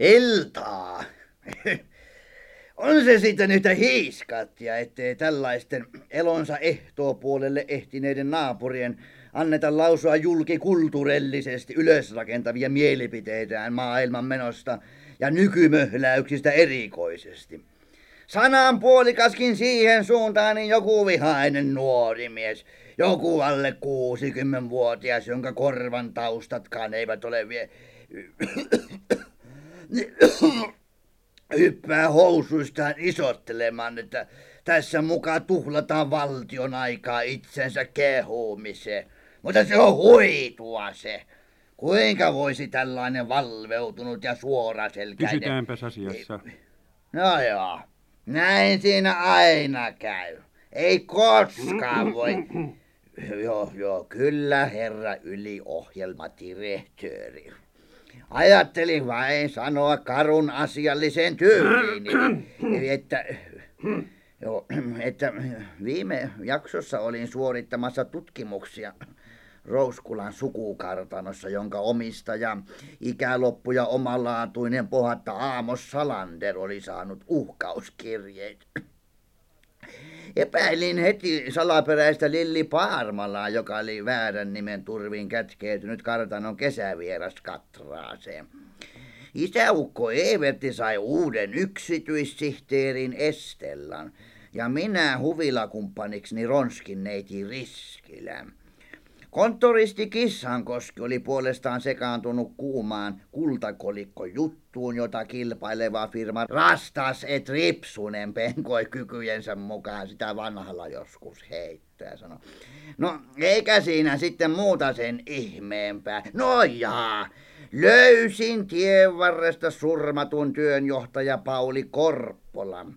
Iltaa. On se sitten yhtä hiiskattia, ettei tällaisten elonsa ehtoopuolelle ehtineiden naapurien anneta lausua julkikulturellisesti ylösrakentavia mielipiteitään maailman menosta ja nykymöhläyksistä erikoisesti. Sanan puolikaskin siihen suuntaan niin joku vihainen nuori mies, joku alle 60-vuotias, jonka korvan taustatkaan eivät ole vielä hyppää housuistaan isottelemaan, että tässä mukaan tuhlataan valtion aikaa itsensä kehumiseen. Mutta se on huitua se. Kuinka voisi tällainen valveutunut ja suoraselkäinen... Pysytäänpäs asiassa. No joo, näin siinä aina käy. Ei koskaan voi... Joo, joo, kyllä herra yliohjelmadirehtööri. Ajattelin vain sanoa karun asialliseen tyyliin, että, joo, että viime jaksossa olin suorittamassa tutkimuksia Rouskulan sukukartanossa, jonka omistaja, ikäloppu ja omalaatuinen pohatta Aamos Salander oli saanut uhkauskirjeitä. Epäilin heti salaperäistä Lilli Paarmalaa, joka oli väärän nimen turvin kätkeytynyt kartanon kesävieras katraaseen. Isäukko Everti sai uuden yksityissihteerin Estellan ja minä huvilakumppaniksi Ronskin neiti Riskilän. Konttoristi Kissankoski oli puolestaan sekaantunut kuumaan kultakolikko juttuun, jota kilpaileva firma Rastas et Ripsunen penkoi kykyjensä mukaan sitä vanhalla joskus heittää sanoi. No eikä siinä sitten muuta sen ihmeempää. No jaa, löysin tien varresta surmatun työnjohtaja Pauli Korppolan.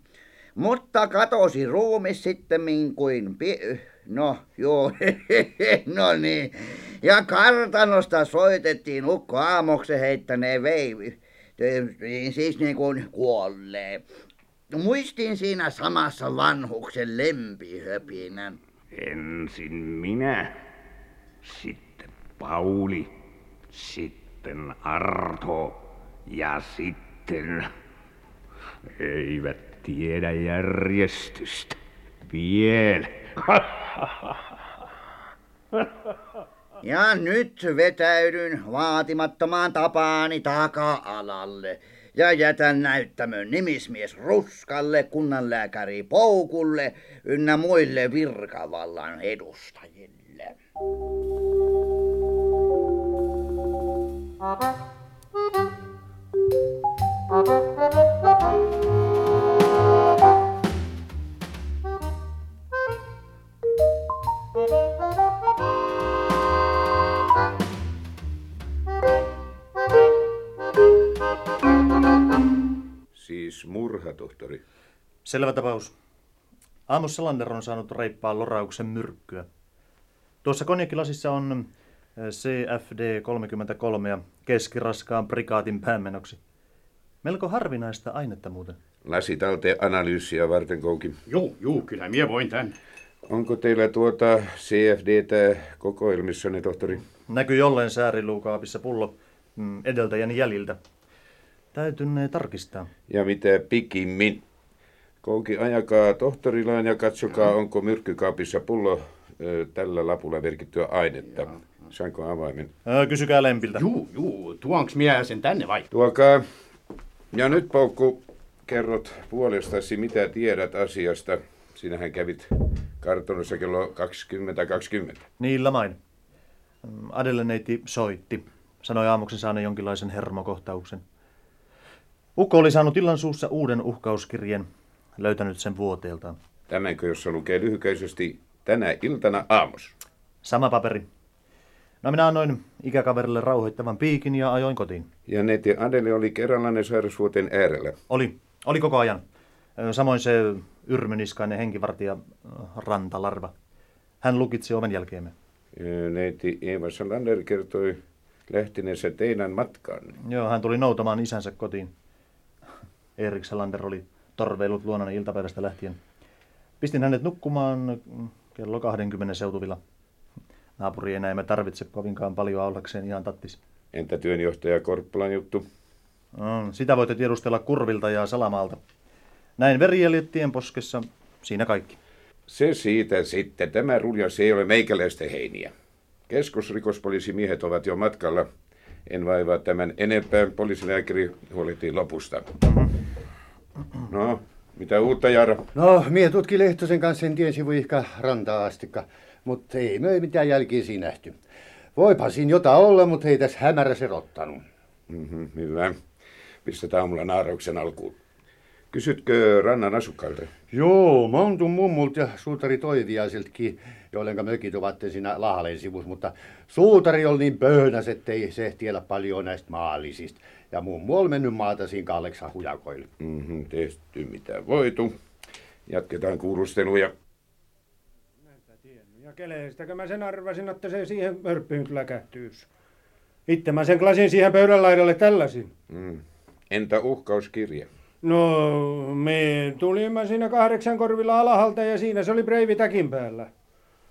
Mutta katosi ruumis sitten kuin pi- No, joo, no niin. Ja kartanosta soitettiin ukko aamoksen heittäneen veivi. Siis niin kuin kuollee. Muistin siinä samassa vanhuksen lempihöpinän. Ensin minä, sitten Pauli, sitten Arto ja sitten... Eivät tiedä järjestystä. Vielä. Ja nyt vetäydyn vaatimattomaan tapaani taka-alalle ja jätän näyttämön nimismies Ruskalle, kunnanlääkäri Poukulle ynnä muille virkavallan edustajille. Siis murha, tohtori. Selvä tapaus. Amos Salander on saanut reippaan lorauksen myrkkyä. Tuossa konjakkilasissa on eh, CFD-33 ja keskiraskaan prikaatin päämenoksi. Melko harvinaista ainetta muuten. Lasi talteen analyysiä varten, Kouki. Juu, juu, kyllä mie voin tän. Onko teillä tuota CFDtä kokoelmissanne, tohtori? Näkyy jolleen sääriluukaapissa pullo mm, edeltäjäni jäljiltä. Täytynee tarkistaa. Ja mitä pikimmin? Kouki, ajakaa tohtorilaan ja katsokaa, onko myrkkykaapissa pullo ö, tällä lapulla merkittyä ainetta. Saanko avaimen? Ää, kysykää Lempiltä. Juu, juu, tuonks mie sen tänne vai? Tuokaa. Ja nyt, Poukku, kerrot puolestasi, mitä tiedät asiasta. Sinähän kävit kartonissa kello 20.20. Niillä main. Mm, Adelle neiti soitti. Sanoi aamuksen saaneen jonkinlaisen hermokohtauksen. Ukko oli saanut illan suussa uuden uhkauskirjeen, löytänyt sen vuoteeltaan. Tämänkö, jossa lukee lyhykäisesti tänä iltana aamos? Sama paperi. No minä annoin ikäkaverille rauhoittavan piikin ja ajoin kotiin. Ja neiti Adele oli kerranlainen sairausvuoteen äärellä. Oli, oli koko ajan. Samoin se yrmyniskainen henkivartija Rantalarva. Hän lukitsi oven jälkeemme. Neiti Eeva Salander kertoi lähtineensä teidän matkaan. Joo, hän tuli noutamaan isänsä kotiin. Erik Salander oli torveilut luonani iltapäivästä lähtien. Pistin hänet nukkumaan kello 20 seutuvilla. Naapuri ei näemme tarvitse kovinkaan paljon ollakseen ihan tattis. Entä työnjohtaja Korppalan juttu? No, sitä voitte tiedustella Kurvilta ja Salamalta. Näin verijäljet tienposkessa. Siinä kaikki. Se siitä sitten. Tämä ruljas ei ole meikäläisten heiniä. Keskusrikospoliisimiehet ovat jo matkalla. En vaivaa tämän enempää. Poliisilääkäri huolehtii lopusta. No, mitä uutta, Jara? No, mie tutki Lehtosen kanssa sen tien sivuihka rantaa astikka, mutta ei me mitään jälkiä siinä nähty. Voipa siinä jotain olla, mutta ei tässä hämärä erottanut. Mm-hmm, hyvä. Pistetään aamulla naarauksen alkuun. Kysytkö rannan asukkailta? Joo, montun mummulta ja suutari Toiviaisiltakin, joiden mökit ovat siinä Lahaleen sivussa, mutta suutari oli niin pöhnäs, ettei se tiedä paljon näistä maallisista. Ja mummu oli mennyt maata siinä Kalleksan hujakoille. Mm-hmm, tehty mitä voitu. Jatketaan kuulusteluja. Ja keleestäkö mä sen arvasin, että se siihen mörppyyn kyllä kähtyys. Itse mä sen klasin siihen pöydän laidalle tällaisin. Mm. Entä uhkauskirja? No, me tulimme siinä kahdeksan korvilla alahalta ja siinä se oli breivi täkin päällä.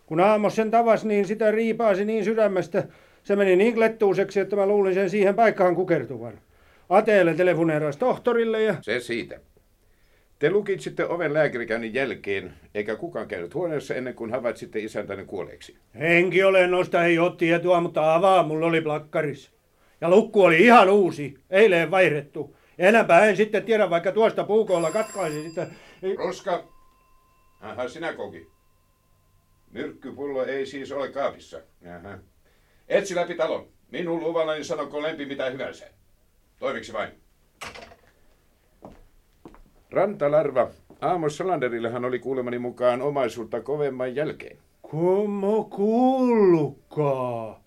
Kun Aamos sen tavas, niin sitä riipaasi niin sydämestä. Se meni niin klettuuseksi, että mä luulin sen siihen paikkaan kukertuvan. Ateelle telefoneeras tohtorille ja... Se siitä. Te lukitsitte oven lääkärikäynnin jälkeen, eikä kukaan käynyt huoneessa ennen kuin havaitsitte isäntänne kuolleeksi. Henki olennosta ei ole tietoa, mutta avaa mulla oli plakkaris. Ja lukku oli ihan uusi, eilen vaihdettu. Enempää en sitten tiedä, vaikka tuosta puukolla katkaisi sitä. Roska! Aha, sinä koki. Myrkkypullo ei siis ole kaapissa. Aha. Etsi läpi talon. Minun luvallani sanoko lempi mitä hyvänsä. Toimeksi vain. Rantalarva. Aamos Salanderillehan oli kuulemani mukaan omaisuutta kovemman jälkeen. Kummo kuullutkaa?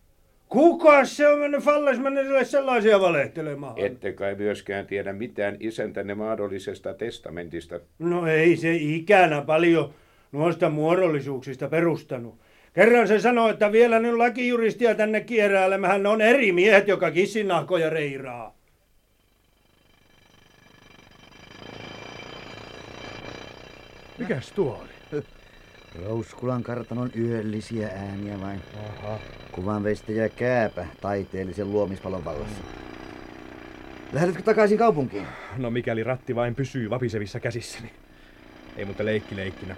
Kuka se on mennyt Fallasmanille sellaisia valehtelemaan? Ette kai myöskään tiedä mitään isäntänne mahdollisesta testamentista. No ei se ikänä paljon noista muodollisuuksista perustanut. Kerran se sanoi, että vielä nyt lakijuristia tänne kieräälemähän on eri miehet, joka kissinahkoja reiraa. Mikäs tuo oli? Rouskulan kartanon yöllisiä ääniä vain. Aha. Kuvanveistäjä Kääpä taiteellisen luomispalon vallassa. Lähdetkö takaisin kaupunkiin? No mikäli ratti vain pysyy vapisevissa käsissäni. Ei mutta leikki leikkinä.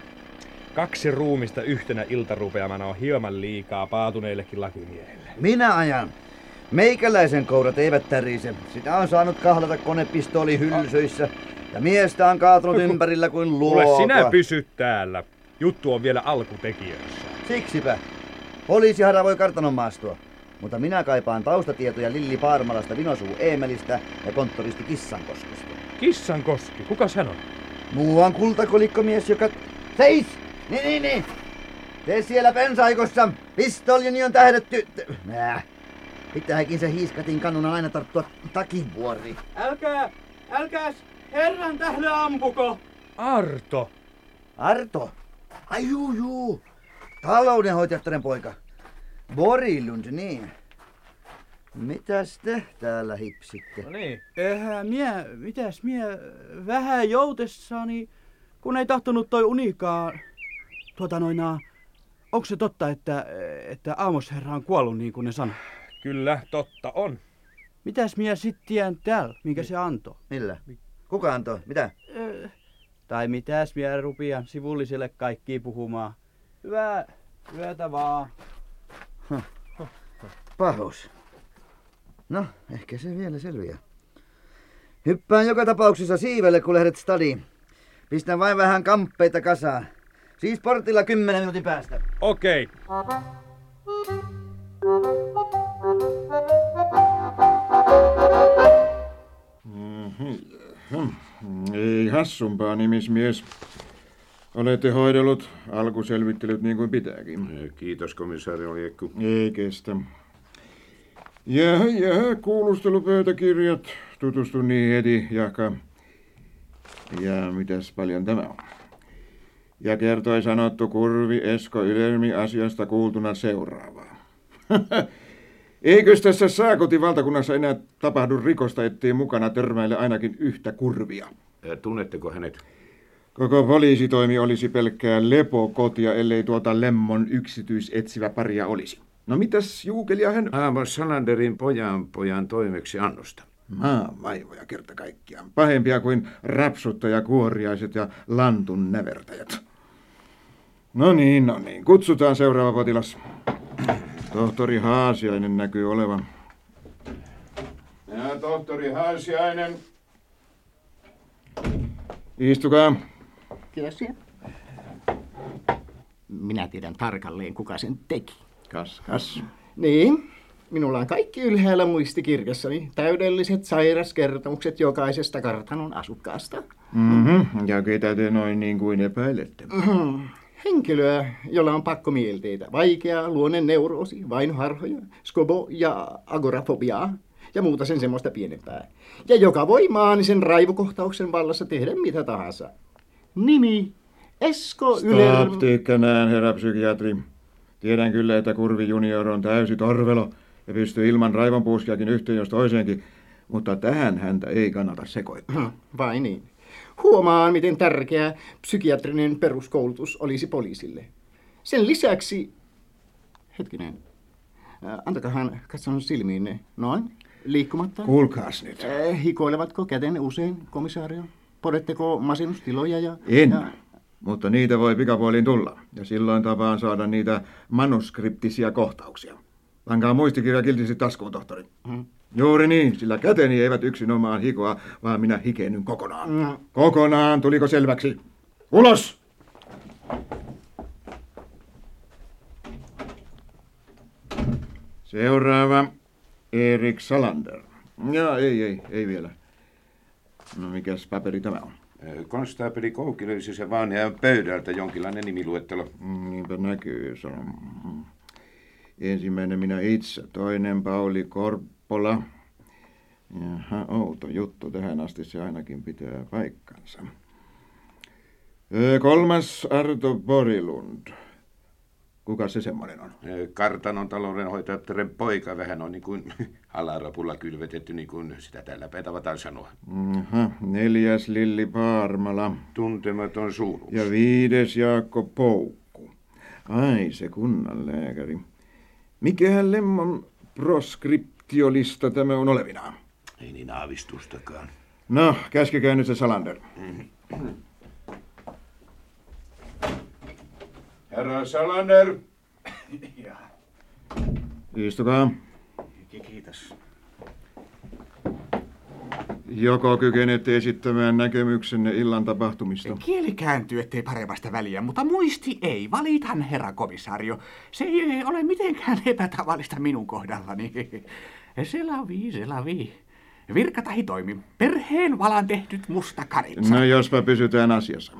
Kaksi ruumista yhtenä iltarupeamana on hieman liikaa paatuneillekin lakimiehille. Minä ajan. Meikäläisen kourat eivät tärise. Sitä on saanut kahlata konepistooli hylsyissä. Ja miestä on kaatunut ympärillä kuin luoka. Kuule sinä pysy täällä. Juttu on vielä alkutekijöissä. Siksipä. Poliisihara voi kartanon maastua. Mutta minä kaipaan taustatietoja Lilli Paarmalasta, Vinosuu Eemelistä ja konttoristi Kissankoskesta. Kissankoski? Kuka hän on? Muuan kultakolikkomies, joka... Seis! Niin, niin, niin! Te siellä pensaikossa! Pistoljini on tähdetty... Nää. Pitääkin se hiiskatin kannunan aina tarttua takinvuori. Älkää, älkääs herran tähden ampuko! Arto! Arto? Ai juu, juu. Taloudenhoitajattaren poika. Borilund, niin. Mitäs te täällä hipsitte? No niin. Eihän mie, mitäs mie vähän joutessani, kun ei tahtonut toi unikaan. Tuota noina, onko se totta, että, että Aamosherra on kuollut niin kuin ne sanoo? Kyllä, totta on. Mitäs mie sit tien täällä, minkä se antoi? Millä? Kuka antoi? Mitä? Ö, tai mitäs mie rupian sivulliselle kaikki puhumaan. Hyvää yötä vaan. Pahus. No, ehkä se vielä selviää. Hyppään joka tapauksessa siivelle, kun lähdet stadiin. Pistän vain vähän kamppeita kasaan. Siis portilla kymmenen minuutin päästä. Okei. Ei hassumpaa nimismies. Olette hoidellut alkuselvittelyt niin kuin pitääkin. Kiitos komissaari Oljekku. Ei kestä. Ja, ja kuulustelupöytäkirjat. Tutustu niihin heti, Jaka. Ja mitäs paljon tämä on? Ja kertoi sanottu Kurvi Esko Ylermi asiasta kuultuna seuraavaa. Eikös tässä Saakotin valtakunnassa enää tapahdu rikosta, ettei mukana törmäile ainakin yhtä kurvia? Tunnetteko hänet? Koko poliisitoimi olisi pelkkää lepokotia, ellei tuota Lemmon yksityisetsivä paria olisi. No mitäs juukelia hän... Aamos Salanderin pojan pojan toimeksi annosta. Maa vaivoja kerta kaikkiaan. Pahempia kuin rapsuttajakuoriaiset ja lantun nävertäjät. No niin, no niin. Kutsutaan seuraava potilas. Tohtori Haasiainen näkyy olevan. Ja tohtori Haasiainen. Istukaa. Kiitos. Minä tiedän tarkalleen, kuka sen teki. Kas, kas. Niin, minulla on kaikki ylhäällä muistikirjassani. Täydelliset sairaskertomukset jokaisesta kartanon asukkaasta. Mm-hmm. Ja ketä te noin niin kuin epäilette? Mhm. Henkilöä, jolla on pakkomielteitä, vaikea luonneneuroosi, vainoharhoja, skobo ja agorafobiaa ja muuta sen semmoista pienempää. Ja joka voi maanisen raivokohtauksen vallassa tehdä mitä tahansa. Nimi Esko Yler... Stop tykkänään, herra psykiatri. Tiedän kyllä, että Kurvi junior on täysi torvelo ja pystyy ilman raivonpuuskiakin yhteen jos toiseenkin, mutta tähän häntä ei kannata sekoittaa. Hmm, Vai niin? Huomaan, miten tärkeä psykiatrinen peruskoulutus olisi poliisille. Sen lisäksi... Hetkinen. Antakahan katson silmiinne. Noin. Liikkumatta. Kuulkaas nyt. Ää, Hikoilevatko kätenne usein, komisario? Podetteko masennustiloja ja... En, Ja, mutta niitä voi pikapuoliin tulla. Ja silloin tapaan saada niitä manuskriptisia kohtauksia. Pankaa muistikirja kiltisti taskuun, tohtori. Mhm. Juuri niin, sillä käteni eivät yksinomaan hikoa, vaan minä hikennyn kokonaan. No. Kokonaan, tuliko selväksi? Ulos! Seuraava, Erik Salander. Ja ei, ei, ei vielä. No mikäs paperi tämä on? Konstaapeli Koukki löysi sen vaan ja pöydältä jonkinlainen nimiluettelo. Mm, Niinpä näkyy, se on. mm. Ensimmäinen minä itse, toinen Pauli Korppola. Jaha, outo juttu. Tähän asti se ainakin pitää paikkansa. Kolmas Arto Borilund. Kuka se semmoinen on? Kartanon taloudenhoitajattaren poika vähän on niin kuin alarapulla kylvetetty, niin kuin sitä tällä päin tavataan sanoa. Aha, neljäs Lilli Paarmala. Tuntematon suuruus. Ja viides Jaakko Poukku. Ai, se kunnanlääkäri. Mikähän lemmon proskriptiolista tämä on olevinaan? Ei niin aavistustakaan. No, käskekää nyt se Salander. Herra Salander. Istukaa. Kiitos. Joko kykenette esittämään näkemyksenne illan tapahtumista? Kieli kääntyy, ettei paremmasta väliä, mutta muisti ei. Valitan, herra komisario. Se ei ole mitenkään epätavallista minun kohdallani. Se lavi, se lavi. Virkatahi toimi. Perheen valan tehnyt musta karitsa. No jospa pysytään asiassa.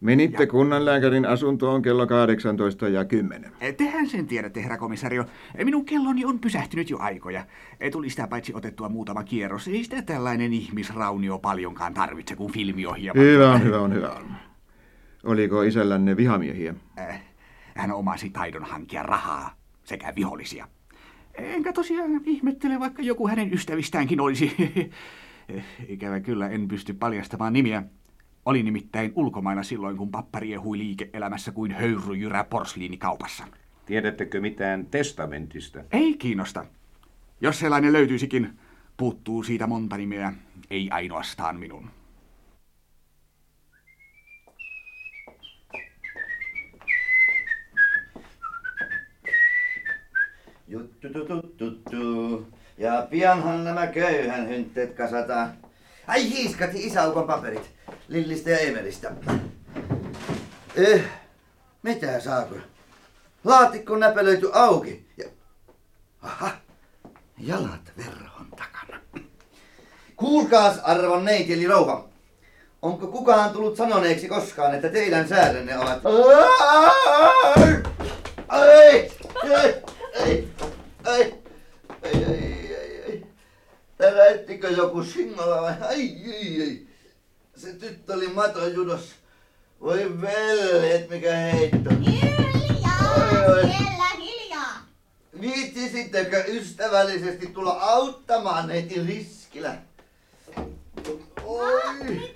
Menitte kunnanlääkärin asuntoon kello 18 ja 10. Tehän sen tiedätte, herra komisario. Minun kelloni on pysähtynyt jo aikoja. Tuli sitä paitsi otettua muutama kierros. Ei sitä tällainen ihmisraunio paljonkaan tarvitse, kun filmiohjelma... Hyvä on, hyvä on, hyvä on. Oliko isällänne vihamiehiä? Hän omasi taidon hankkia rahaa sekä vihollisia. Enkä tosiaan ihmettele, vaikka joku hänen ystävistäänkin olisi. Ikävä kyllä en pysty paljastamaan nimiä. Oli nimittäin ulkomailla silloin, kun pappari ehui liike-elämässä kuin höyryjyrä porsliinikaupassa. Tiedättekö mitään testamentista? Ei kiinnosta. Jos sellainen löytyisikin, puuttuu siitä monta nimeä, ei ainoastaan minun. Juttu tuttu tuttu. Ja pianhan nämä köyhän hyntteet kasataan. Ai hiiskati isäukon paperit. Lillistä ja Emelistä. Eh, mitä saako? Laatikko näpelöity auki. Ja... Aha, jalat verhon takana. Kuulkaas, arvon neiti eli rouva. Onko kukaan tullut sanoneeksi koskaan, että teidän säärenne ovat... ei ei ei ei ei ei ei joku ei vai? Ai! ei ei se tyttö oli matojudos. Voi veljet, mikä heitto. Oi, oi. Siellä hiljaa! Viitsisittekö ystävällisesti tulla auttamaan neiti riskillä? Oi!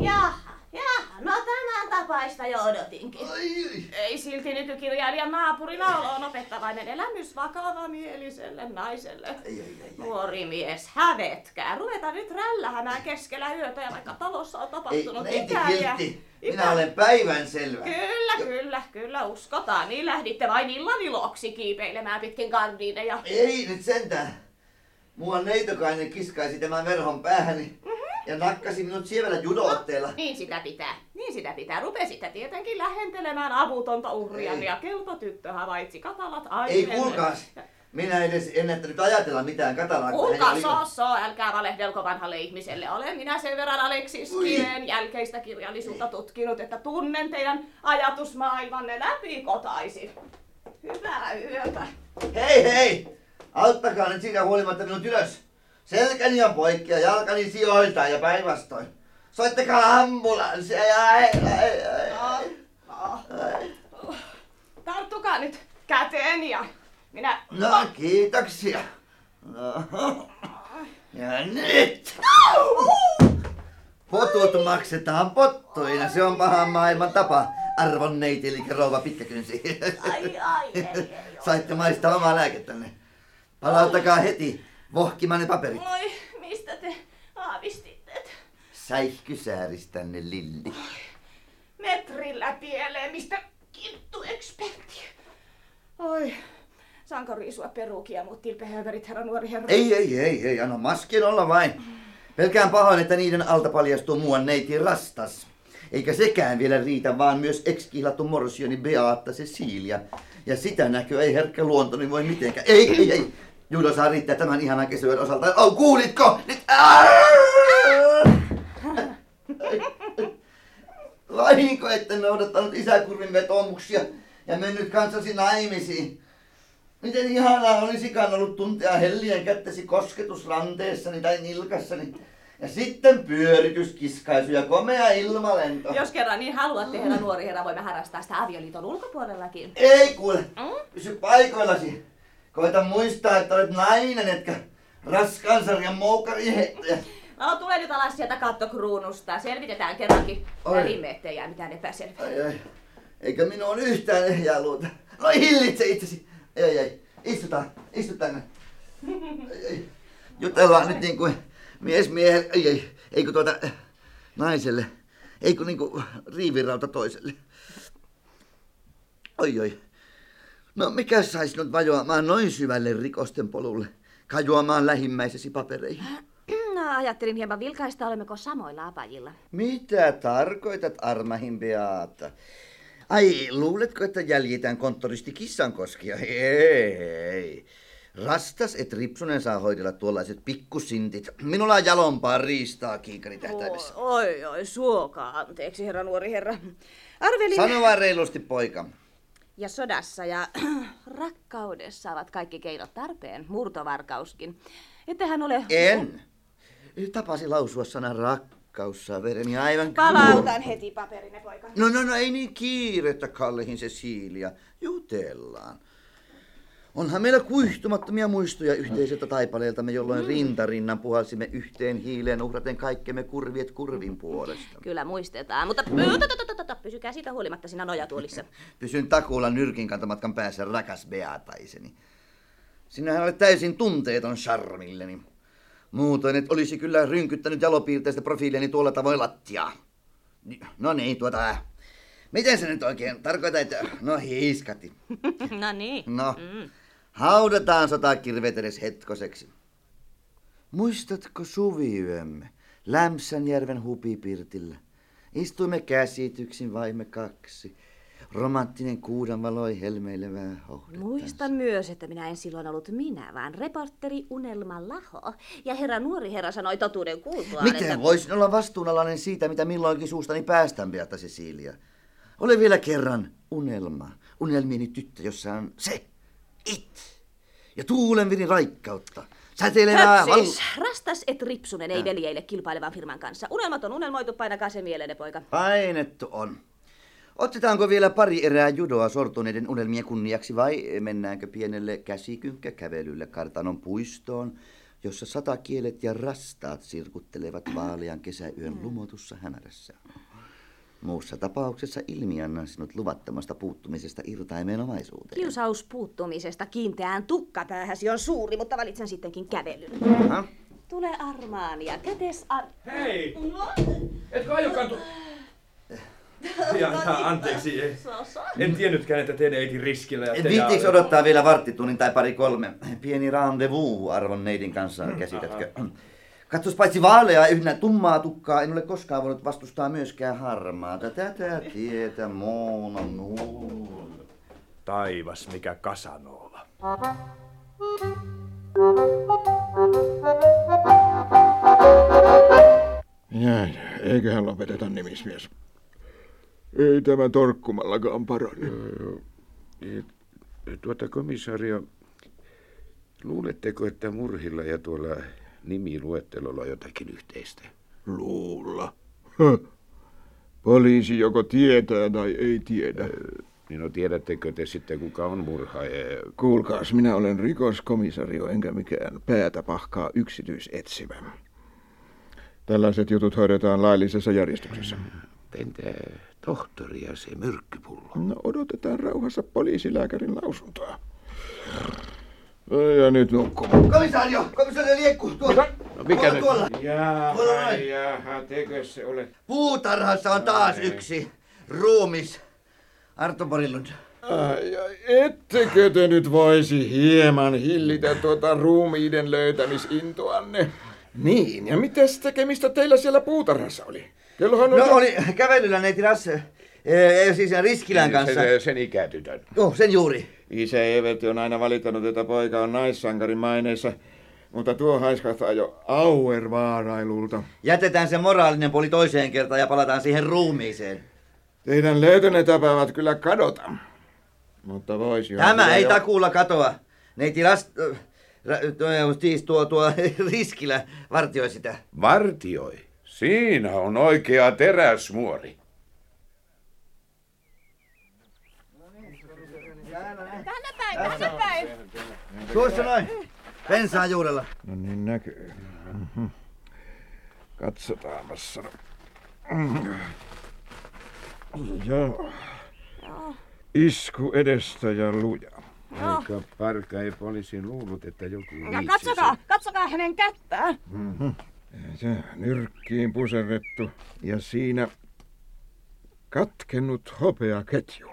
Jaha, jaha, no tämä tapaista jo odotinkin. Ai, ai. Ei silti nykykirjailijan naapurina olo on opettavainen elämys vakavamieliselle naiselle. Nuori mies, hävetkää. Ruveta nyt rällähämään keskellä yötä ja vaikka talossa on Ei, tapahtunut neiti ikäviä. Kiltti, minä olen päivän selvä. Kyllä, kyllä, kyllä, uskotaan. Niin lähditte vain illan iloksi kiipeilemään pitkin gardiineja. Ei nyt sentään. Mua neitokainen kiskaisi tämän verhon päähäni ja nakkasi minut sievällä judootteella. Niin sitä pitää. Sitä pitää. Rupesitte tietenkin lähentelemään avutonta uhria Ei. ja kelpo tyttö havaitsi katalat Ei aineelle. kuulkaas. Minä edes ennättänyt ajatella mitään katalaa. Kuulkaa, oli- so, so, älkää valehdelko vanhalle ihmiselle. Olen minä sen verran Aleksis. Kiven jälkeistä kirjallisuutta tutkinut, että tunnen teidän ajatusmaailmanne läpi kotaisin. Hyvää yötä. Hei hei! Auttakaa nyt siitä huolimatta minut ylös. Selkäni on poikki ja jalkani sijoiltaan ja päinvastoin. Soittakaa ambulanssia ja ai, ai, ai, ai. ai. Tarttukaa nyt käteen ja minä... No kiitoksia. No. Ja nyt! Potut maksetaan pottuina, se on pahan maailman tapa. Arvon neiti, eli rouva pitkäkynsi. Ai, ai, ai, ai. Saitte maistaa omaa lääkettänne. Palauttakaa heti vohkimanne paperit. Oi, mistä te? Säihkysääristänne, Lilli. Metrillä pieleen, mistä kinttu ekspertti. Oi, saanko riisua perukia, mut tilpehöverit, herra nuori herra? Ei, ei, ei, ei, anna maskin olla vain. Pelkään pahoin, että niiden alta paljastuu muuan neiti rastas. Eikä sekään vielä riitä, vaan myös ekskihlattu morsioni Beata Cecilia. Ja sitä näkyy ei herkkä luontoni voi mitenkään. Ei, ei, ei. Judo saa riittää tämän ihanan kesäyön osalta. Oh, kuulitko? Nyt... Vahinko, että noudattanut isäkurvin vetomuksia ja mennyt kanssasi naimisiin. Miten ihanaa olisikaan ollut tuntea hellien kättäsi kosketusranteessani tai nilkassani. Ja sitten pyöritys, kiskaisu ja komea ilmalento. Jos kerran niin haluatte, herra nuori herra, voimme harrastaa sitä avioliiton ulkopuolellakin. Ei kuule, pysy paikoillasi. Koita muistaa, että olet nainen, etkä raskaan sarjan moukkariheittäjä. No, tule nyt alas sieltä kattokruunusta. Selvitetään kerrankin ettei jää mitään epäselvää. Ai ai, eikö minua ole yhtään ehjää luuta. No hillitse itsesi. Ei ai ai, istutaan, istu tänne. Ai, ai. Jutellaan nyt niin kuin mies miehelle, ei ei, eikö tuota naiselle, eikö niin kuin riivirauta toiselle. Oi oi. No mikä saisi nyt vajoamaan noin syvälle rikosten polulle, kajoamaan lähimmäisesi papereihin? Ajattelin hieman vilkaista, olemmeko samoilla apajilla. Mitä tarkoitat, armahin Beata? Ai, luuletko, että jäljitän konttoristi Kissankoskia? Ei. Rastas et Ripsunen saa hoidella tuollaiset pikkusintit. Minulla on jalompaa riistaa kiikari tähtäimessä. Oi, oi, suokaa anteeksi, herra nuori herra. Arvelin... Sano vaan reilusti, poika. Ja sodassa ja rakkaudessa ovat kaikki keinot tarpeen, murtovarkauskin. Ettehän ole... En. Tapasi lausua sanan rakkaus, savereni aivan Palautan heti paperine, poika. No, no, no, ei niin kiirettä, Kallehin Cecilia. Jutellaan. Onhan meillä kuihtumattomia muistoja yhteiseltä taipaleeltamme, jolloin Mm. rintarinnan puhalsimme yhteen hiileen uhraten kaikkemme kurviet kurvin puolesta. Kyllä muistetaan, mutta pysykää siitä huolimatta siinä nojatuolissa. Pysyn takuulla nyrkin kantamatkan päässä, rakas Beataiseni. Sinähän olet täysin tunteeton charmilleni. Muutoin et olisi kyllä rynkyttänyt jalopiirteistä profiiliani tuolla tavoin lattiaa. No niin, tuota... Miten se nyt oikein tarkoittaa, että... No hiiskati. no niin. No, Mm. haudataan sotakirveet edes hetkoseksi. Muistatko suviyömme Lämsänjärven hupipirtillä? Istuimme käsityksin vaimme kaksi. Romanttinen kuudan valoi helmeilevää hohde. Muistan myös, että minä en silloin ollut minä, vaan reporteri Unelma Laho. Ja herra nuori herra sanoi totuuden kuultuaan, Miten että... voisin olla vastuunalainen siitä, mitä milloinkin suustani päästään, Beata Cecilia? Ole vielä kerran unelma, unelmieni tyttö, jossa on se, it, ja tuulenvirin raikkautta. Säteilevää val... rastas et ripsunen ei veljeille kilpailevan firman kanssa. Unelmat on unelmoitu, painakaa se mielenne, poika. Painettu on. Otetaanko vielä pari erää judoa sortuneiden unelmien kunniaksi vai mennäänkö pienelle käsikynkkäkävelylle kartanon puistoon, jossa satakielet ja rastaat sirkuttelevat vaalean kesäyön lumotussa hämärässä? Muussa tapauksessa ilmiannan sinut luvattomasta puuttumisesta irtaimeen omaisuuteen. Kiusaus puuttumisesta kiinteään tukkapäähäsi on suuri, mutta valitsen sittenkin kävelyn. Aha. Tule Armaania, kätes ar... Hei! No. Etkö aiokaan tu... Ja, ja, anteeksi, ei. en tiennytkään, että teidän eikin riskillä. Ja Viittiinkö odottaa vielä varttitunnin tai pari kolme? Pieni rendezvous arvon neidin kanssa, käsitätkö? Katsos paitsi vaalea yhden tummaa tukkaa, en ole koskaan voinut vastustaa myöskään harmaata. Tätä tietä Moona nuul. Taivas, mikä Kasanova. Jää, eiköhän lopeteta nimismies. Ei tämä torkkumallakaan parane. Tuota komisario, luuletteko, että murhilla ja tuolla nimiluettelolla on jotakin yhteistä? Luulla. Höh. Poliisi joko tietää tai ei tiedä. Niin no tiedättekö te sitten, kuka on murhaaja? Kuulkaas, minä olen rikoskomisario enkä mikään päätä pahkaa yksityisetsivä. Tällaiset jutut hoidetaan laillisessa järjestyksessä. Entä tohtori ja se myrkkypullo? No odotetaan rauhassa poliisilääkärin lausuntoa. Ja nyt nukkumaan. Komisario! Komisario Liekku! Tuolla! No mikä nyt? tuolla. Jaha, Tuolla noin. jaha, tekö se ole? Puutarhassa on taas yksi ruumis. Arto Borilund. Ai, ai, ettekö te nyt voisi hieman hillitä tuota ruumiiden löytämisintoanne? Niin, ja mitäs tekemistä teillä siellä puutarhassa oli? Kellohan on... No oli kävelyllä neiti Rasse. Ee, siis Riskilän kanssa. Se, sen ikätytön. Joo, sen juuri. Isä Everti on aina valittanut, että poika on naissankarin maineessa, mutta tuo haiskahtaa jo auervaarailulta. Jätetään se moraalinen puoli toiseen kertaan ja palataan siihen ruumiiseen. Teidän löytönne tapaavat kyllä kadota. Mutta voisi Tämä ei takuulla katoa. Neiti Rast... äh, ra- tuo- Siis tuo, tuo Riskilä vartioi sitä. Vartioi. Siinä on oikea teräsmuori. Tänne päin, tänne päin. Tuossa noin. Pensaan juurella. No niin näkyy. Mhm. Katsotaanpas. Joo. Isku edestä ja luja. Aika parka ei poliisin luullut, että joku Ja viitsisi. katsokaa, katsokaa hänen kättään. Mhm. Se nyrkkiin puserrettu ja siinä katkennut hopeaketju.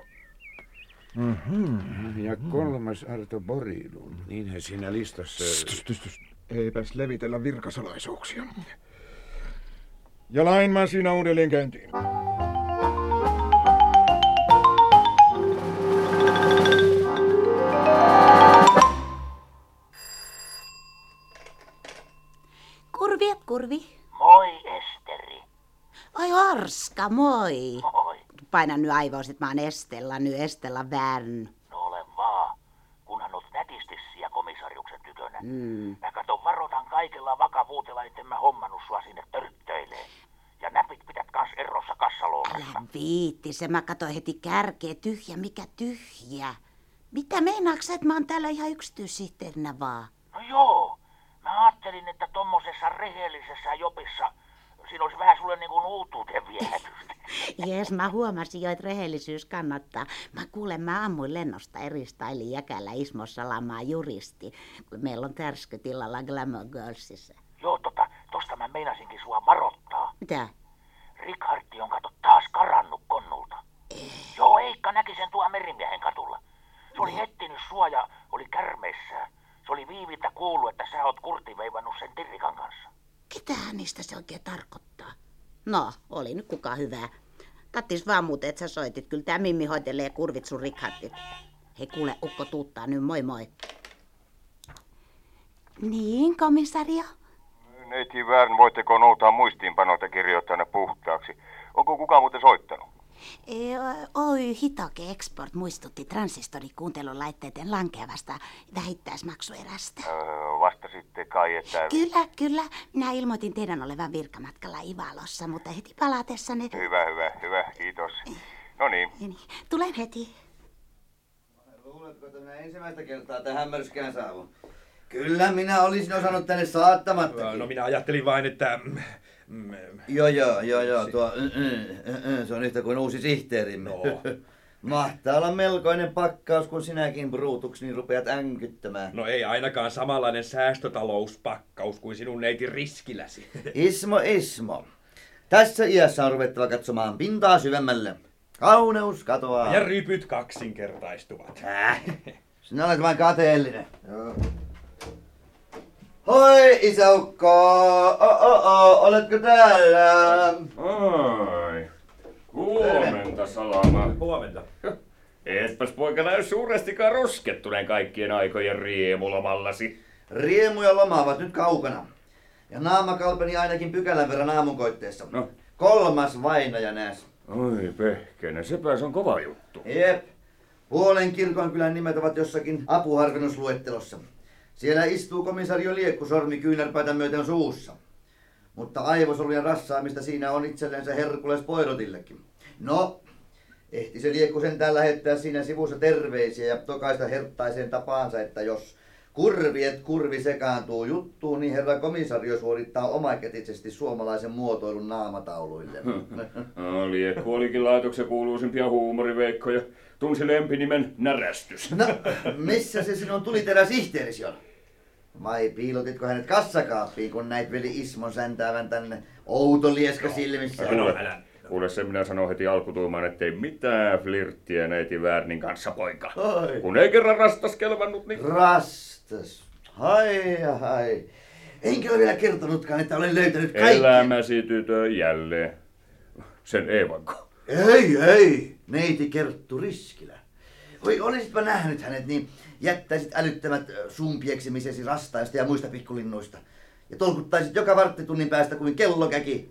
Mhm. Ja kolmas Arto Borilun. Niinhän siinä listassa... Tys, tys. Eipäs levitellä virkasalaisuuksia. Ja lainmaan siinä uudelleen käyntiin. Kurvi. Moi, Esteri. Oi Arska, moi. Moi. Paina nyt aivoisit, että mä oon Estella, nyt Estella Värn. No ole vaan. Kunhan oot nätisti siellä komisariuksen tykönä. Mm. Mä katon varoitan kaikella vakavuutella, etten mä hommannut sua sinne törttöilee. Ja näpit pidät kans erossa kassaloomassa. Älä viitti, se mä katsoin heti kärkeä, tyhjä, mikä tyhjä. Mitä meinaaks sä, että mä oon täällä ihan yksityissihteerinä vaan? No joo. Mä ajattelin, että tommosessa rehellisessä jopissa siinä olisi vähän sulle niin kuin uutuuden viehätystä. Jes, mä huomasin jo, että rehellisyys kannattaa. Mä kuulen, mä ammuin lennosta eristailin jäkällä Ismossa lamaa juristi, kun meillä on tärskytilalla Glamour Girlsissa. Joo, tota, tosta mä meinasinkin sua varoittaa. Mitä? Rickhartti on kato taas karannut konnulta. Joo, Eikka näki sen tuo merimiehen katulla. Se oli etsinyt sua ja oli kärmeissään. Se oli viiviltä kuullut, että sä oot kurtiveivannut sen Tirrikan kanssa. Ketähän niistä se oikein tarkoittaa? No, oli nyt kuka hyvä. Kattis vaan muuten, että sä soitit. Kyllä tää Mimmi hoitelee kurvit sun rikhattit. Hei kuule, ukko tuuttaa nyt, moi moi. Niin, komisario? Neiti Värn, voitteko noutaa kirjoittaa ne puhtaaksi? Onko kukaan muuten soittanut? E, Oy Hitoke Export muistutti transistorikuuntelulaitteiden lankeavasta vähittäismaksuerästä. Öö, vastasitte kai, että... Kyllä, kyllä. Minä ilmoitin teidän olevan virkamatkalla Ivalossa, mutta heti palatessanne... Hyvä, hyvä, hyvä, kiitos. No niin, Niin, Tulen heti. Luuletko, että minä ensimmäistä kertaa tähän mörskään saavun? Kyllä minä olisin osannut tänne saattamatta. No minä ajattelin vain, että Joo, joo, joo, joo. Tuo, mm, mm, mm, se on yhtä kuin uusi sihteerimme. No. Mahtaa olla melkoinen pakkaus, kun sinäkin bruutuksi niin rupeat änkyttämään. No ei ainakaan samanlainen säästötalouspakkaus kuin sinun neiti riskiläsi. Ismo, Ismo. Tässä iässä on ruvettava katsomaan pintaa syvemmälle. Kauneus katoaa. Ja rypyt kaksinkertaistuvat. Äh, sinä olet vain kateellinen. Joo. Hoi isäukko, o, o, o, oletko täällä? Ai, huomenta Salama. Huomenta. Etpäs poika näy suurestikaan roskettuneen kaikkien aikojen riemulomallasi. Riemu ja loma ovat nyt kaukana. Ja naama kalpeni ainakin pykälän verran aamunkoitteessa. No. Kolmas vainaja nääs. Oi pehkeinen, sepä on kova juttu. Jep. Puolen kirkonkylän nimet ovat jossakin apuharvennusluettelossa. Siellä istuu komisario Liekku sormi kyynärpäitä myöten suussa. Mutta aivosolujen rassaamista siinä on itsellensä Herkules Poirotillekin. No, ehti se Liekku sentään lähettää siinä sivussa terveisiä ja tokaista herttaiseen tapaansa, että jos kurvi et kurvi sekaantuu juttuun, niin herra komisario suorittaa omakätisesti suomalaisen muotoilun naamatauluille. No, Liekku olikin laitoksen kuuluisimpia huumoriveikkoja. Tunsi lempinimen Närästys. No, missä se sinun tuli terä sihteerisi on? Vai piilotitko hänet kassakaappiin, kun näit veli Ismon säntäävän tänne outo lieska silmissä? No, älä. Kuule se minä sanon heti alkutuumaan, ettei mitään flirttiä neiti Värnin kanssa, poika. Ai. Kun ei kerran rastas kelvannut, niin... Rastas. Hai hai. Enkä ole vielä kertonutkaan, että olen löytänyt kaikki. Elämäsi tytö jälleen. Sen Eevanko. Ei, ei. Neiti Kerttu Riskilä. Oi, olisitpa nähnyt hänet, niin jättäisit älyttömät sumpieksimisesi rastaista ja muista pikkulinnuista. Ja tolkuttaisit joka varttitunnin päästä kuin kellokäki.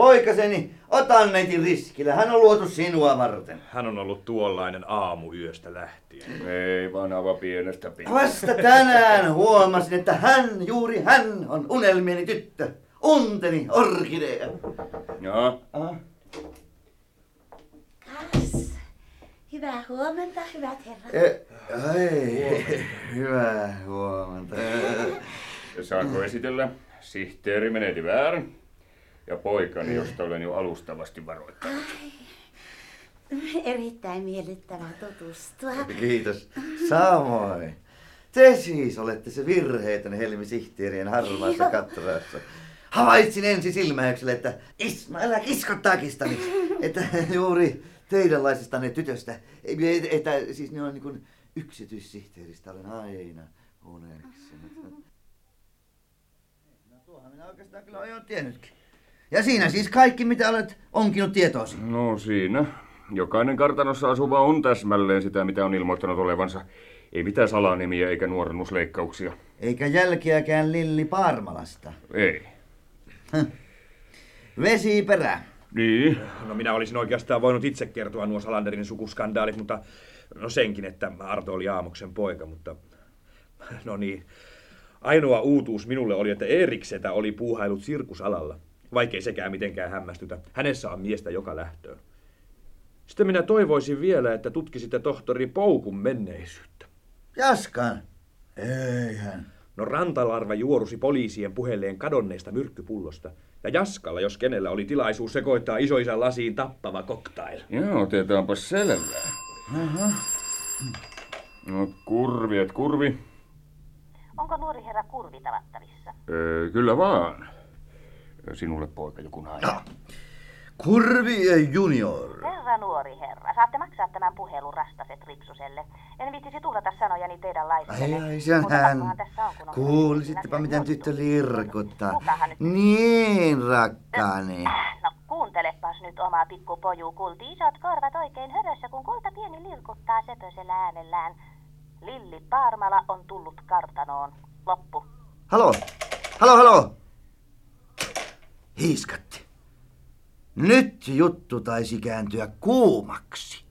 Poikaseni, otan neiti Riskilä. Hän on luotu sinua varten. Hän on ollut tuollainen aamuyöstä lähtien. Ei vaan aivan pienestä pitää. Vasta tänään huomasin, että hän, juuri hän, on unelmieni tyttö. Unteni orkidea. Joo. Ah. Kas. Hyvää huomenta, hyvät herrat. E, ai, hyvää huomenta. Saanko esitellä? Sihteeri meneti väärin. Ja poikani, josta olen jo alustavasti varoittanut. Erittäin miellyttävää tutustua. Kiitos. Samoin. Te siis olette se virheetön Helmi Sihteerien harmaassa kattorassa. Havaitsin ensi silmäyksellä, että Isma, älä kisko takistani, että juuri teidänlaisistanne tytöstä, että siis ne on niin kuin yksityissihteeristä olen aina uneksinut. No tuohan minä oikeastaan kyllä jo tiennytkin. Ja siinä siis kaikki, mitä olet onkinut tietoosi. No siinä. Jokainen kartanossa asuva on täsmälleen sitä, mitä on ilmoittanut olevansa. Ei mitään salanimiä eikä nuorennusleikkauksia. Eikä jälkeäkään Lilli Parmalasta. Ei. Vesi perä. Niin. No minä olisin oikeastaan voinut itse kertoa nuo Salanderin sukuskandaalit, mutta no senkin, että Arto oli Aamoksen poika, mutta no niin. Ainoa uutuus minulle oli, että Eeriksetä oli puuhailut sirkusalalla. Vaikkei sekään mitenkään hämmästytä. Hänessä on miestä joka lähtöön. Sitten minä toivoisin vielä, että tutkisitte tohtori Poukun menneisyyttä. Jaskan. Eihän. No rantalarva juorusi poliisien puheleen kadonneesta myrkkypullosta. Ja Jaskalla, jos kenellä oli tilaisuus sekoittaa isoisän lasiin tappava koktail. Joo, otetaanpa selvää. Aha. No kurvi, et kurvi. Onko nuori herra Kurvi tavattavissa? Öö, kyllä vaan. Sinulle poika joku nainen. No. Kurvi junior. Herra nuori herra, saatte maksaa tämän puhelun rastaset Ripsuselle. En viittisi tuhlata sanojani teidän laisille. Ai ai, se on hän. Kuulisittepa miten tyttö lirkuttaa. Niin, rakkaani. No kuuntelepas nyt omaa pikkupoju kulti isot korvat oikein hörössä, kun kulta pieni lirkuttaa sepösellä äänellään. Lilli Paarmala on tullut kartanoon. Loppu. Halo, halo, halo. Hiiskatti. Nyt juttu taisi kääntyä kuumaksi.